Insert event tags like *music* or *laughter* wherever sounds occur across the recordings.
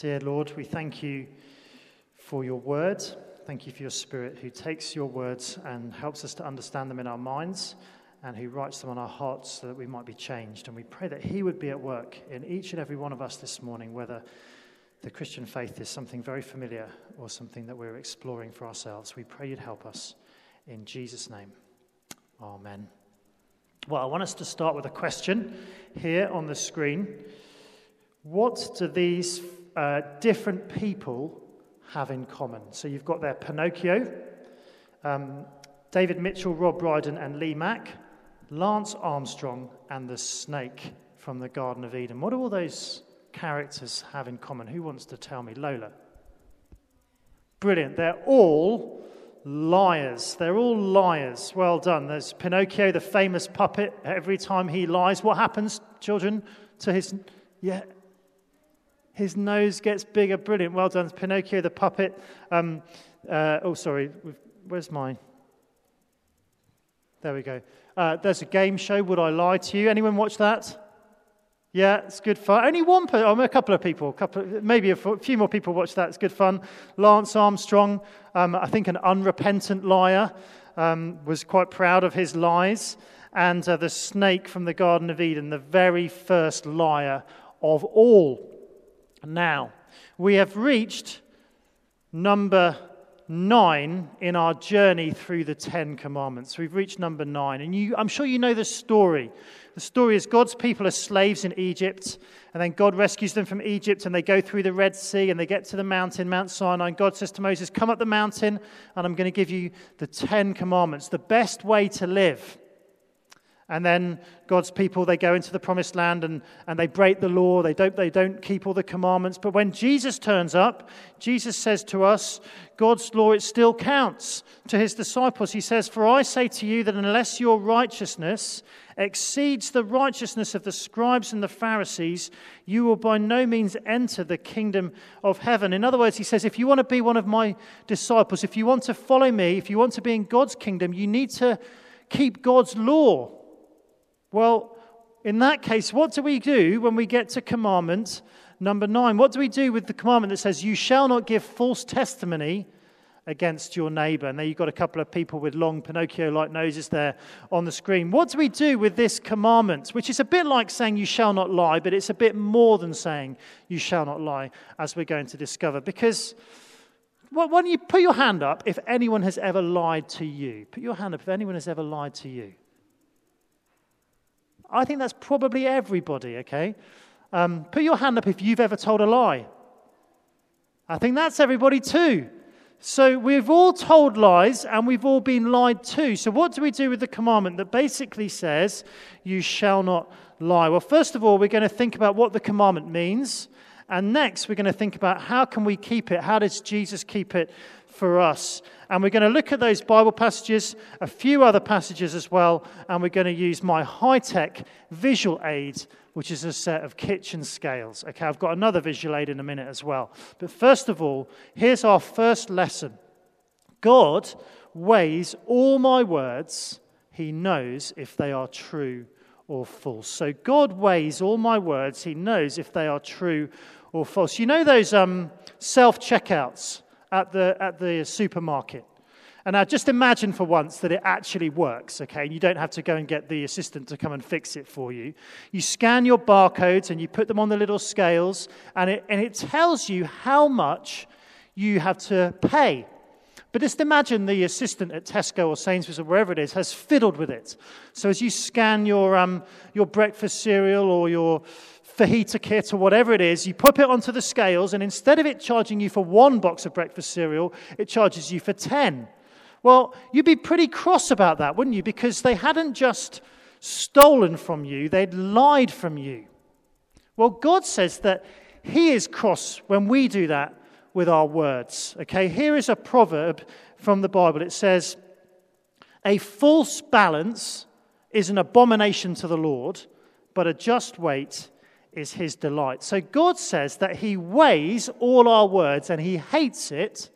Dear Lord, we thank you for your word. Thank you for your spirit who takes your words and helps us to understand them in our minds and who writes them on our hearts so that we might be changed. And we pray that he would be at work in each and every one of us this morning, whether the Christian faith is something very familiar or something that we're exploring for ourselves. We pray you'd help us. In Jesus' name, amen. Well, I want us to start with a question here on the screen. What do these uh, different people have in common. So you've got there Pinocchio, um, David Mitchell, Rob Brydon, and Lee Mack, Lance Armstrong, and the snake from the Garden of Eden. What do all those characters have in common? Who wants to tell me? Lola. Brilliant. They're all liars. They're all liars. Well done. There's Pinocchio, the famous puppet. Every time he lies, what happens, children, to his. Yeah, his nose gets bigger. Brilliant. Well done. Pinocchio the puppet. Um, uh, oh, sorry. Where's mine? There we go. Uh, there's a game show. Would I lie to you? Anyone watch that? Yeah, it's good fun. Only one, per- oh, a couple of people, couple, maybe a few more people watch that. It's good fun. Lance Armstrong, um, I think an unrepentant liar, um, was quite proud of his lies. And uh, the snake from the Garden of Eden, the very first liar of all. Now, we have reached number nine in our journey through the Ten Commandments. We've reached number nine. And you, I'm sure you know the story. The story is God's people are slaves in Egypt, and then God rescues them from Egypt, and they go through the Red Sea, and they get to the mountain, Mount Sinai. And God says to Moses, Come up the mountain, and I'm going to give you the Ten Commandments, the best way to live. And then God's people, they go into the promised land and, and they break the law. They don't, they don't keep all the commandments. But when Jesus turns up, Jesus says to us, God's law, it still counts. To his disciples, he says, For I say to you that unless your righteousness exceeds the righteousness of the scribes and the Pharisees, you will by no means enter the kingdom of heaven. In other words, he says, If you want to be one of my disciples, if you want to follow me, if you want to be in God's kingdom, you need to keep God's law. Well, in that case, what do we do when we get to commandment number nine? What do we do with the commandment that says, You shall not give false testimony against your neighbor? And there you've got a couple of people with long Pinocchio like noses there on the screen. What do we do with this commandment, which is a bit like saying, You shall not lie, but it's a bit more than saying, You shall not lie, as we're going to discover? Because. why don't you put your hand up if anyone has ever lied to you? Put your hand up if anyone has ever lied to you. I think that's probably everybody, okay? Um, put your hand up if you've ever told a lie. I think that's everybody too. So we've all told lies and we've all been lied to. So, what do we do with the commandment that basically says, You shall not lie? Well, first of all, we're going to think about what the commandment means. And next, we're going to think about how can we keep it? How does Jesus keep it for us? And we're going to look at those Bible passages, a few other passages as well, and we're going to use my high tech visual aid, which is a set of kitchen scales. Okay, I've got another visual aid in a minute as well. But first of all, here's our first lesson God weighs all my words, He knows if they are true or false. So God weighs all my words, He knows if they are true or false. You know those um, self checkouts? At the, at the supermarket. And now just imagine for once that it actually works, okay? And you don't have to go and get the assistant to come and fix it for you. You scan your barcodes and you put them on the little scales, and it, and it tells you how much you have to pay. But just imagine the assistant at Tesco or Sainsbury's or wherever it is has fiddled with it. So as you scan your, um, your breakfast cereal or your fajita kit or whatever it is, you put it onto the scales, and instead of it charging you for one box of breakfast cereal, it charges you for 10. Well, you'd be pretty cross about that, wouldn't you? Because they hadn't just stolen from you, they'd lied from you. Well, God says that He is cross when we do that with our words. Okay, here is a proverb from the Bible. It says, A false balance is an abomination to the Lord, but a just weight is his delight. So God says that he weighs all our words and he hates it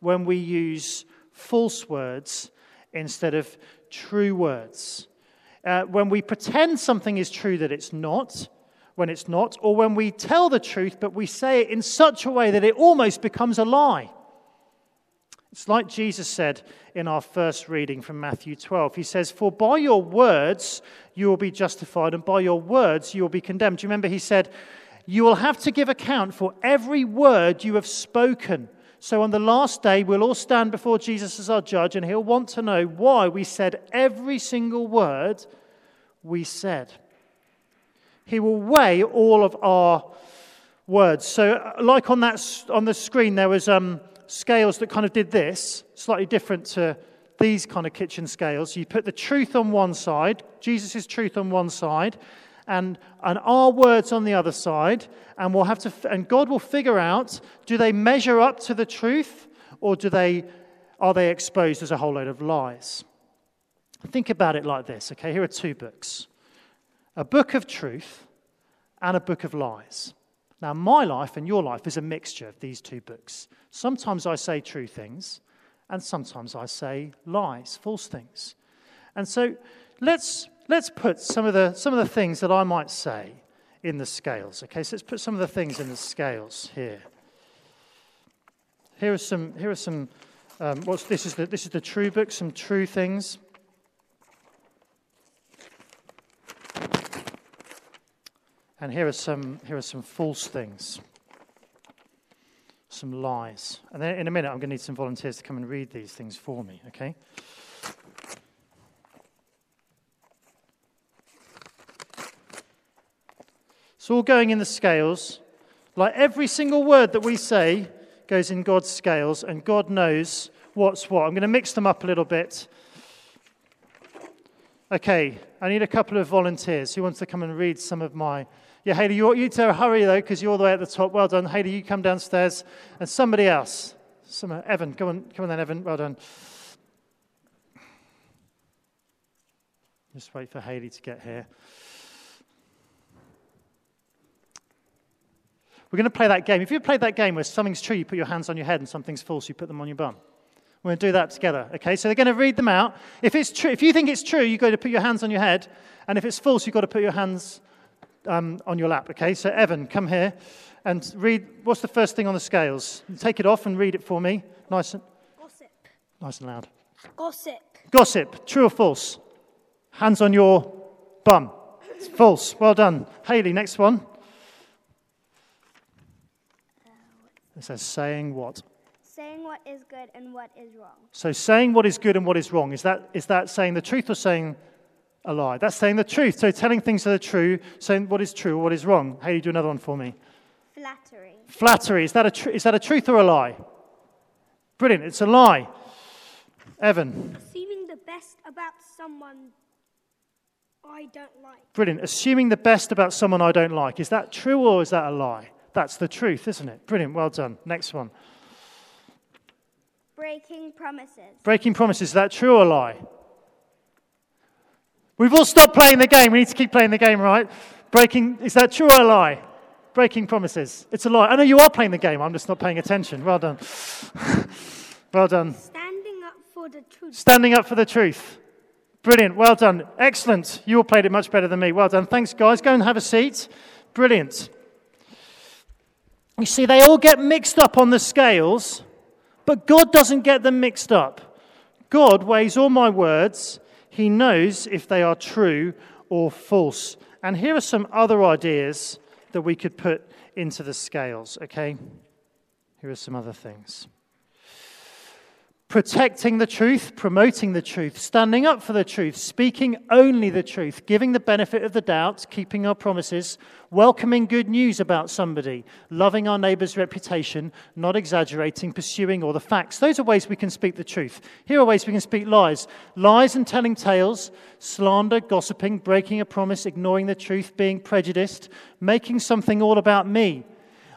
when we use false words instead of true words. Uh, when we pretend something is true that it's not, when it's not, or when we tell the truth, but we say it in such a way that it almost becomes a lie. It's like Jesus said in our first reading from Matthew 12. He says, For by your words you will be justified, and by your words you will be condemned. Do you remember he said, You will have to give account for every word you have spoken. So on the last day, we'll all stand before Jesus as our judge, and he'll want to know why we said every single word we said. He will weigh all of our words. So, uh, like on, that, on the screen, there was um, scales that kind of did this, slightly different to these kind of kitchen scales. You put the truth on one side, Jesus' truth on one side, and, and our words on the other side, and we'll have to, and God will figure out do they measure up to the truth, or do they, are they exposed as a whole load of lies? Think about it like this, okay? Here are two books a book of truth and a book of lies. Now, my life and your life is a mixture of these two books. Sometimes I say true things, and sometimes I say lies, false things. And so let's, let's put some of, the, some of the things that I might say in the scales. Okay, so let's put some of the things in the scales here. Here are some, here are some um, what's, this, is the, this is the true book, some true things. And here are some, here are some false things, some lies. And then in a minute, I'm going to need some volunteers to come and read these things for me, okay? It's all going in the scales. Like every single word that we say goes in God's scales, and God knows what's what. I'm going to mix them up a little bit. Okay, I need a couple of volunteers. Who wants to come and read some of my yeah, Haley, you, you to hurry though, because you're all the way at the top. Well done. Haley, you come downstairs. And somebody else. Some, uh, Evan, come on, come on then, Evan. Well done. Just wait for Haley to get here. We're going to play that game. If you've played that game where something's true, you put your hands on your head, and something's false, you put them on your bum. We're going to do that together. Okay, so they're going to read them out. If it's true, if you think it's true, you've got to put your hands on your head, and if it's false, you've got to put your hands um, on your lap. Okay, so Evan, come here and read. What's the first thing on the scales? Take it off and read it for me. Nice and gossip. Nice and loud. Gossip. Gossip. True or false? Hands on your bum. It's false. Well done, Haley. Next one. It says saying what? Saying what is good and what is wrong. So saying what is good and what is wrong is that is that saying the truth or saying a lie. That's saying the truth. So telling things that are true, saying what is true or what is wrong. Haley, do you do another one for me. Flattery. Flattery. Is that a, tr- is that a truth or a lie? Brilliant. It's a lie. Evan. Assuming the best about someone I don't like. Brilliant. Assuming the best about someone I don't like. Is that true or is that a lie? That's the truth, isn't it? Brilliant. Well done. Next one. Breaking promises. Breaking promises. Is that true or a lie? We've all stopped playing the game. We need to keep playing the game, right? Breaking, is that true or a lie? Breaking promises. It's a lie. I know you are playing the game. I'm just not paying attention. Well done. *laughs* well done. Standing up for the truth. Standing up for the truth. Brilliant. Well done. Excellent. You all played it much better than me. Well done. Thanks, guys. Go and have a seat. Brilliant. You see, they all get mixed up on the scales, but God doesn't get them mixed up. God weighs all my words he knows if they are true or false. And here are some other ideas that we could put into the scales, okay? Here are some other things protecting the truth, promoting the truth, standing up for the truth, speaking only the truth, giving the benefit of the doubt, keeping our promises, welcoming good news about somebody, loving our neighbour's reputation, not exaggerating, pursuing all the facts. Those are ways we can speak the truth. Here are ways we can speak lies lies and telling tales, slander, gossiping, breaking a promise, ignoring the truth, being prejudiced, making something all about me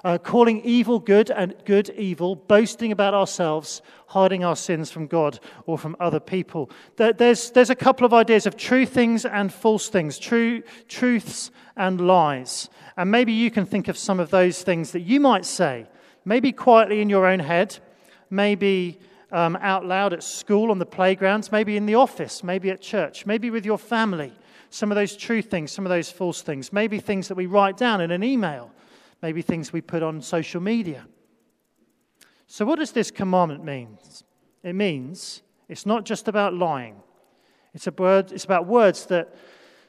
uh, calling evil good and good evil, boasting about ourselves, hiding our sins from God or from other people. There's, there's a couple of ideas of true things and false things, true truths and lies. And maybe you can think of some of those things that you might say, maybe quietly in your own head, maybe um, out loud at school, on the playgrounds, maybe in the office, maybe at church, maybe with your family. Some of those true things, some of those false things, maybe things that we write down in an email, maybe things we put on social media. So, what does this commandment mean? It means it's not just about lying, it's, a word, it's about words that,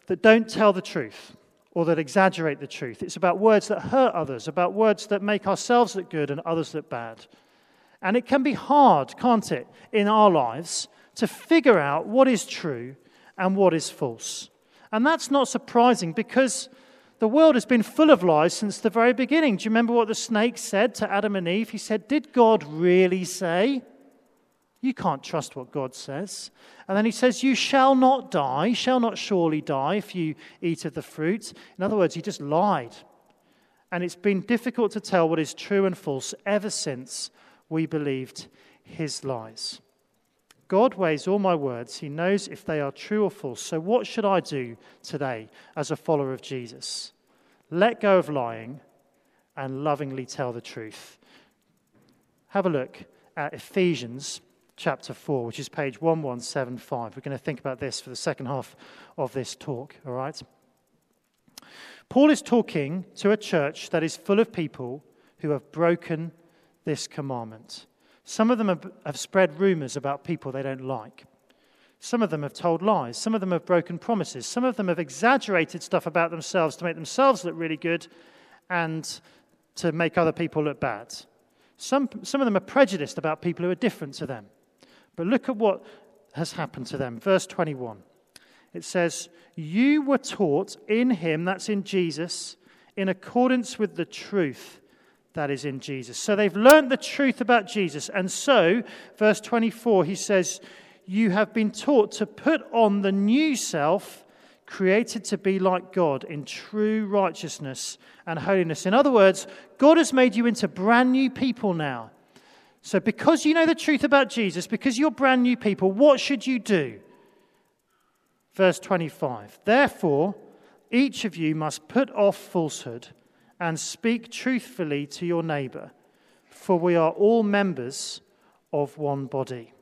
that don't tell the truth or that exaggerate the truth. It's about words that hurt others, about words that make ourselves look good and others look bad. And it can be hard, can't it, in our lives to figure out what is true and what is false. And that's not surprising because the world has been full of lies since the very beginning. Do you remember what the snake said to Adam and Eve? He said, Did God really say? You can't trust what God says. And then he says, You shall not die, you shall not surely die if you eat of the fruit. In other words, he just lied. And it's been difficult to tell what is true and false ever since we believed his lies. God weighs all my words. He knows if they are true or false. So, what should I do today as a follower of Jesus? Let go of lying and lovingly tell the truth. Have a look at Ephesians chapter 4, which is page 1175. We're going to think about this for the second half of this talk, all right? Paul is talking to a church that is full of people who have broken this commandment. Some of them have, spread rumors about people they don't like. Some of them have told lies. Some of them have broken promises. Some of them have exaggerated stuff about themselves to make themselves look really good and to make other people look bad. Some, some of them are prejudiced about people who are different to them. But look at what has happened to them. Verse 21. It says, You were taught in him, that's in Jesus, in accordance with the truth that is in Jesus. So they've learned the truth about Jesus. And so, verse 24, he says, You have been taught to put on the new self, created to be like God in true righteousness and holiness. In other words, God has made you into brand new people now. So, because you know the truth about Jesus, because you're brand new people, what should you do? Verse 25 Therefore, each of you must put off falsehood and speak truthfully to your neighbor, for we are all members of one body.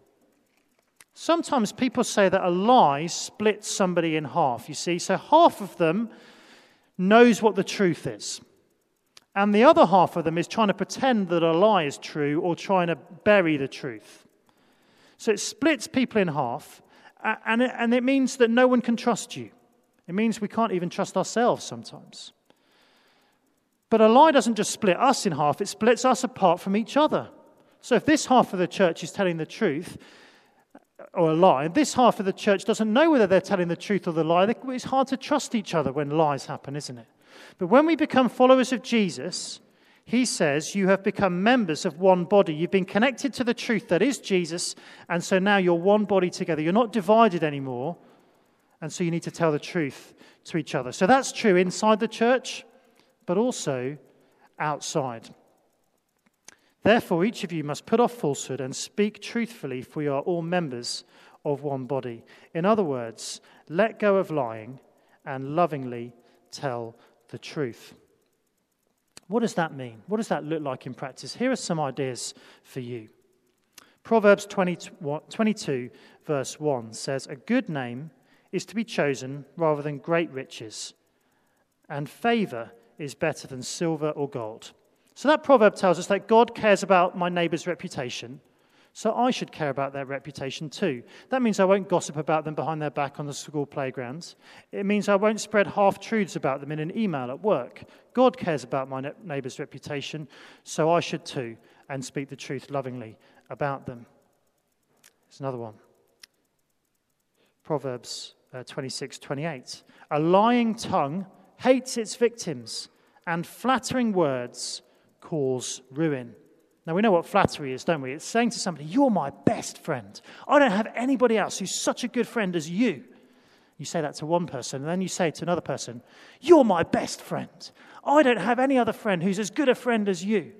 Sometimes people say that a lie splits somebody in half, you see. So half of them knows what the truth is. And the other half of them is trying to pretend that a lie is true or trying to bury the truth. So it splits people in half, and it, and it means that no one can trust you. It means we can't even trust ourselves sometimes. But a lie doesn't just split us in half, it splits us apart from each other. So if this half of the church is telling the truth, or a lie, and this half of the church doesn't know whether they're telling the truth or the lie, it's hard to trust each other when lies happen, isn't it? But when we become followers of Jesus, he says, You have become members of one body. You've been connected to the truth that is Jesus, and so now you're one body together. You're not divided anymore, and so you need to tell the truth to each other. So that's true inside the church, but also outside. Therefore, each of you must put off falsehood and speak truthfully, for we are all members of one body. In other words, let go of lying and lovingly tell the truth. What does that mean? What does that look like in practice? Here are some ideas for you. Proverbs 20, 22, verse 1 says, A good name is to be chosen rather than great riches, and favor is better than silver or gold. So that proverb tells us that God cares about my neighbor's reputation, so I should care about their reputation too. That means I won't gossip about them behind their back on the school playgrounds. It means I won't spread half truths about them in an email at work. God cares about my neighbor's reputation, so I should too, and speak the truth lovingly about them. Here's another one Proverbs uh, 26 28. A lying tongue hates its victims, and flattering words cause ruin. Now, we know what flattery is, don't we? It's saying to somebody, You're my best friend. I don't have anybody else who's such a good friend as you. You say that to one person, and then you say to another person, You're my best friend. I don't have any other friend who's as good a friend as you.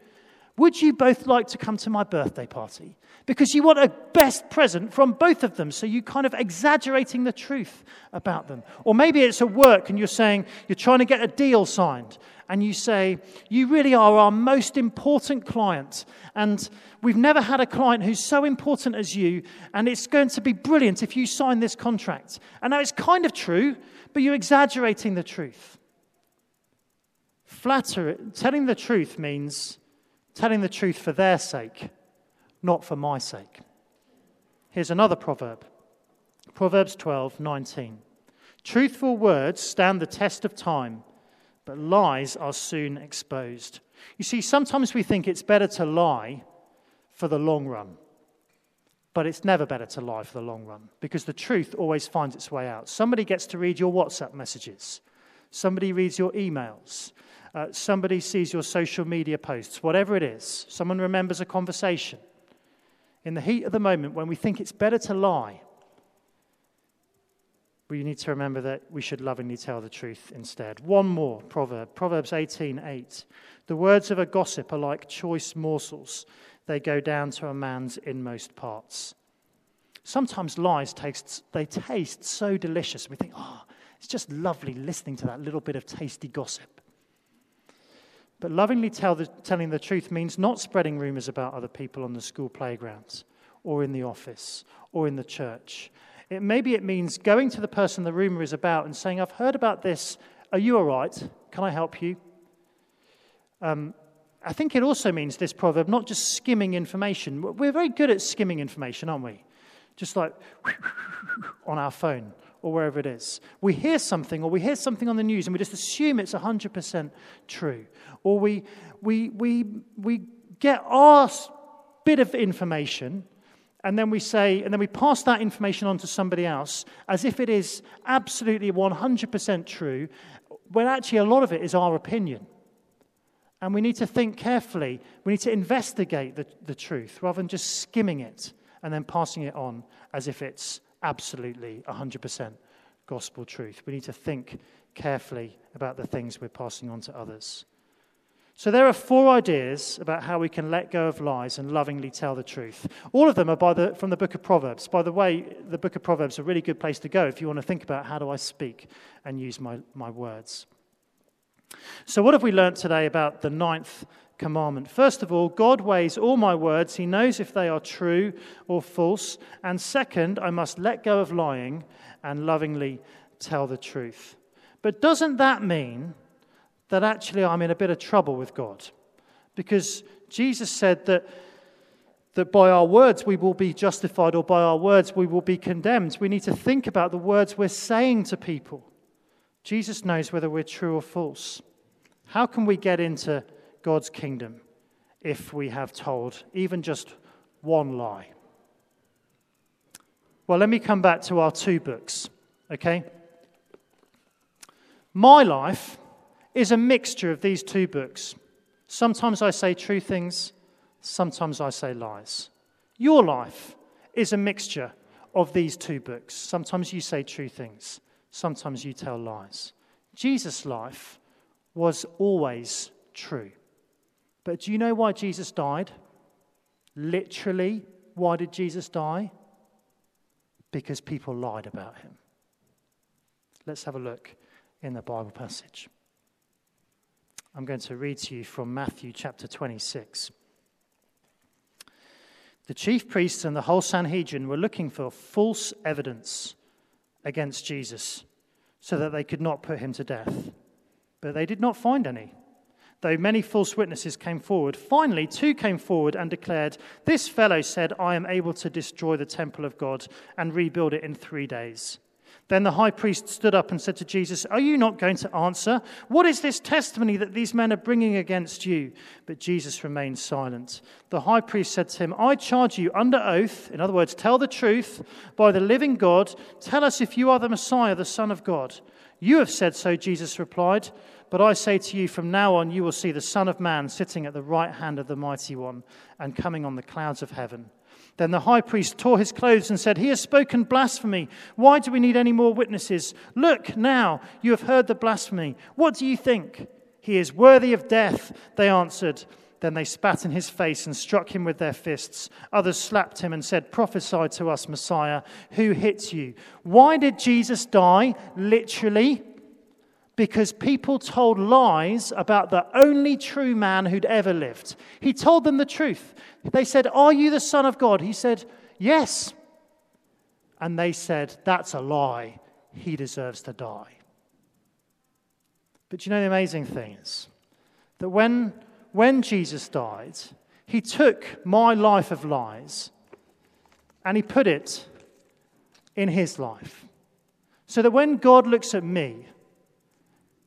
Would you both like to come to my birthday party? Because you want a best present from both of them, so you're kind of exaggerating the truth about them. Or maybe it's a work and you're saying you're trying to get a deal signed, and you say, You really are our most important client. And we've never had a client who's so important as you. And it's going to be brilliant if you sign this contract. And now it's kind of true, but you're exaggerating the truth. Flatter, telling the truth means telling the truth for their sake, not for my sake. Here's another proverb Proverbs 12 19. Truthful words stand the test of time, but lies are soon exposed. You see, sometimes we think it's better to lie for the long run, but it's never better to lie for the long run because the truth always finds its way out. Somebody gets to read your WhatsApp messages, somebody reads your emails, uh, somebody sees your social media posts, whatever it is, someone remembers a conversation. In the heat of the moment, when we think it's better to lie, we need to remember that we should lovingly tell the truth instead. One more proverb Proverbs 18:8. 8. The words of a gossip are like choice morsels, they go down to a man's inmost parts. Sometimes lies taste, they taste so delicious. We think, oh, it's just lovely listening to that little bit of tasty gossip. But lovingly tell the, telling the truth means not spreading rumors about other people on the school playgrounds or in the office or in the church. It, maybe it means going to the person the rumor is about and saying, I've heard about this. Are you all right? Can I help you? Um, I think it also means this proverb, not just skimming information. We're very good at skimming information, aren't we? Just like *laughs* on our phone or wherever it is. We hear something or we hear something on the news and we just assume it's 100% true. Or we, we, we, we get our bit of information and then we say, and then we pass that information on to somebody else as if it is absolutely 100% true, when actually a lot of it is our opinion. And we need to think carefully. We need to investigate the, the truth rather than just skimming it and then passing it on as if it's absolutely 100% gospel truth. We need to think carefully about the things we're passing on to others. So, there are four ideas about how we can let go of lies and lovingly tell the truth. All of them are the, from the book of Proverbs. By the way, the book of Proverbs is a really good place to go if you want to think about how do I speak and use my, my words. So, what have we learnt today about the ninth commandment. First of all, God weighs all my words. He knows if they are true or false. And second, I must let go of lying and lovingly tell the truth. But doesn't that mean that actually I'm in a bit of trouble with God? Because Jesus said that, that by our words we will be justified or by our words we will be condemned. We need to think about the words we're saying to people. Jesus knows whether we're true or false. How can we get into God's kingdom if we have told even just one lie? Well, let me come back to our two books, okay? My life is a mixture of these two books. Sometimes I say true things, sometimes I say lies. Your life is a mixture of these two books. Sometimes you say true things, sometimes you tell lies. Jesus' life was always true. But do you know why Jesus died? Literally, why did Jesus die? Because people lied about him. Let's have a look in the Bible passage. I'm going to read to you from Matthew chapter 26. The chief priests and the whole Sanhedrin were looking for false evidence against Jesus so that they could not put him to death. But they did not find any though many false witnesses came forward. Finally, two came forward and declared, This fellow said, I am able to destroy the temple of God and rebuild it in three days. Then the high priest stood up and said to Jesus, Are you not going to answer? What is this testimony that these men are bringing against you? But Jesus remained silent. The high priest said to him, I charge you under oath, in other words, tell the truth, by the living God, tell us if you are the Messiah, the Son of God. You have said so, Jesus replied. But I say to you, from now on you will see the Son of Man sitting at the right hand of the Mighty One and coming on the clouds of heaven. Then the high priest tore his clothes and said, He has spoken blasphemy. Why do we need any more witnesses? Look, now you have heard the blasphemy. What do you think? He is worthy of death, they answered. Then they spat in his face and struck him with their fists. Others slapped him and said, Prophesy to us, Messiah. Who hits you? Why did Jesus die? Literally because people told lies about the only true man who'd ever lived. He told them the truth. They said, Are you the Son of God? He said, Yes. And they said, That's a lie. He deserves to die. But you know the amazing thing is that when, when Jesus died, he took my life of lies and he put it in his life. So that when God looks at me,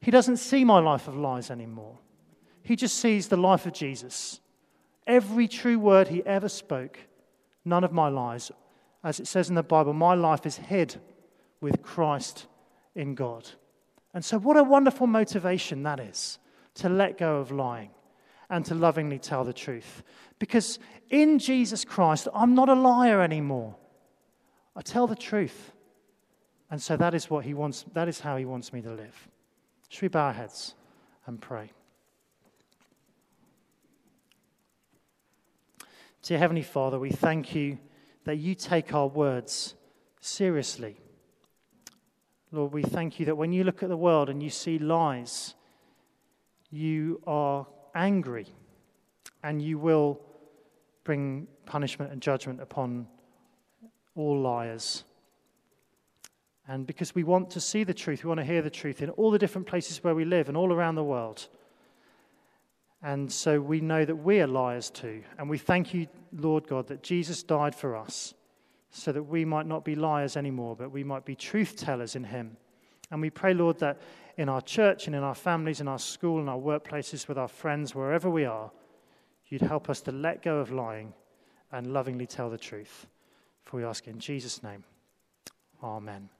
he doesn't see my life of lies anymore. He just sees the life of Jesus. Every true word he ever spoke, none of my lies. As it says in the Bible, my life is hid with Christ in God. And so, what a wonderful motivation that is to let go of lying and to lovingly tell the truth. Because in Jesus Christ, I'm not a liar anymore. I tell the truth. And so that is what he wants, that is how he wants me to live. Should we bow our heads and pray? Dear Heavenly Father, we thank you that you take our words seriously. Lord, we thank you that when you look at the world and you see lies, you are angry and you will bring punishment and judgment upon all liars. And because we want to see the truth, we want to hear the truth in all the different places where we live and all around the world. And so we know that we are liars too. And we thank you, Lord God, that Jesus died for us so that we might not be liars anymore, but we might be truth tellers in Him. And we pray, Lord, that in our church and in our families, in our school, in our workplaces, with our friends, wherever we are, you'd help us to let go of lying and lovingly tell the truth. For we ask in Jesus' name. Amen.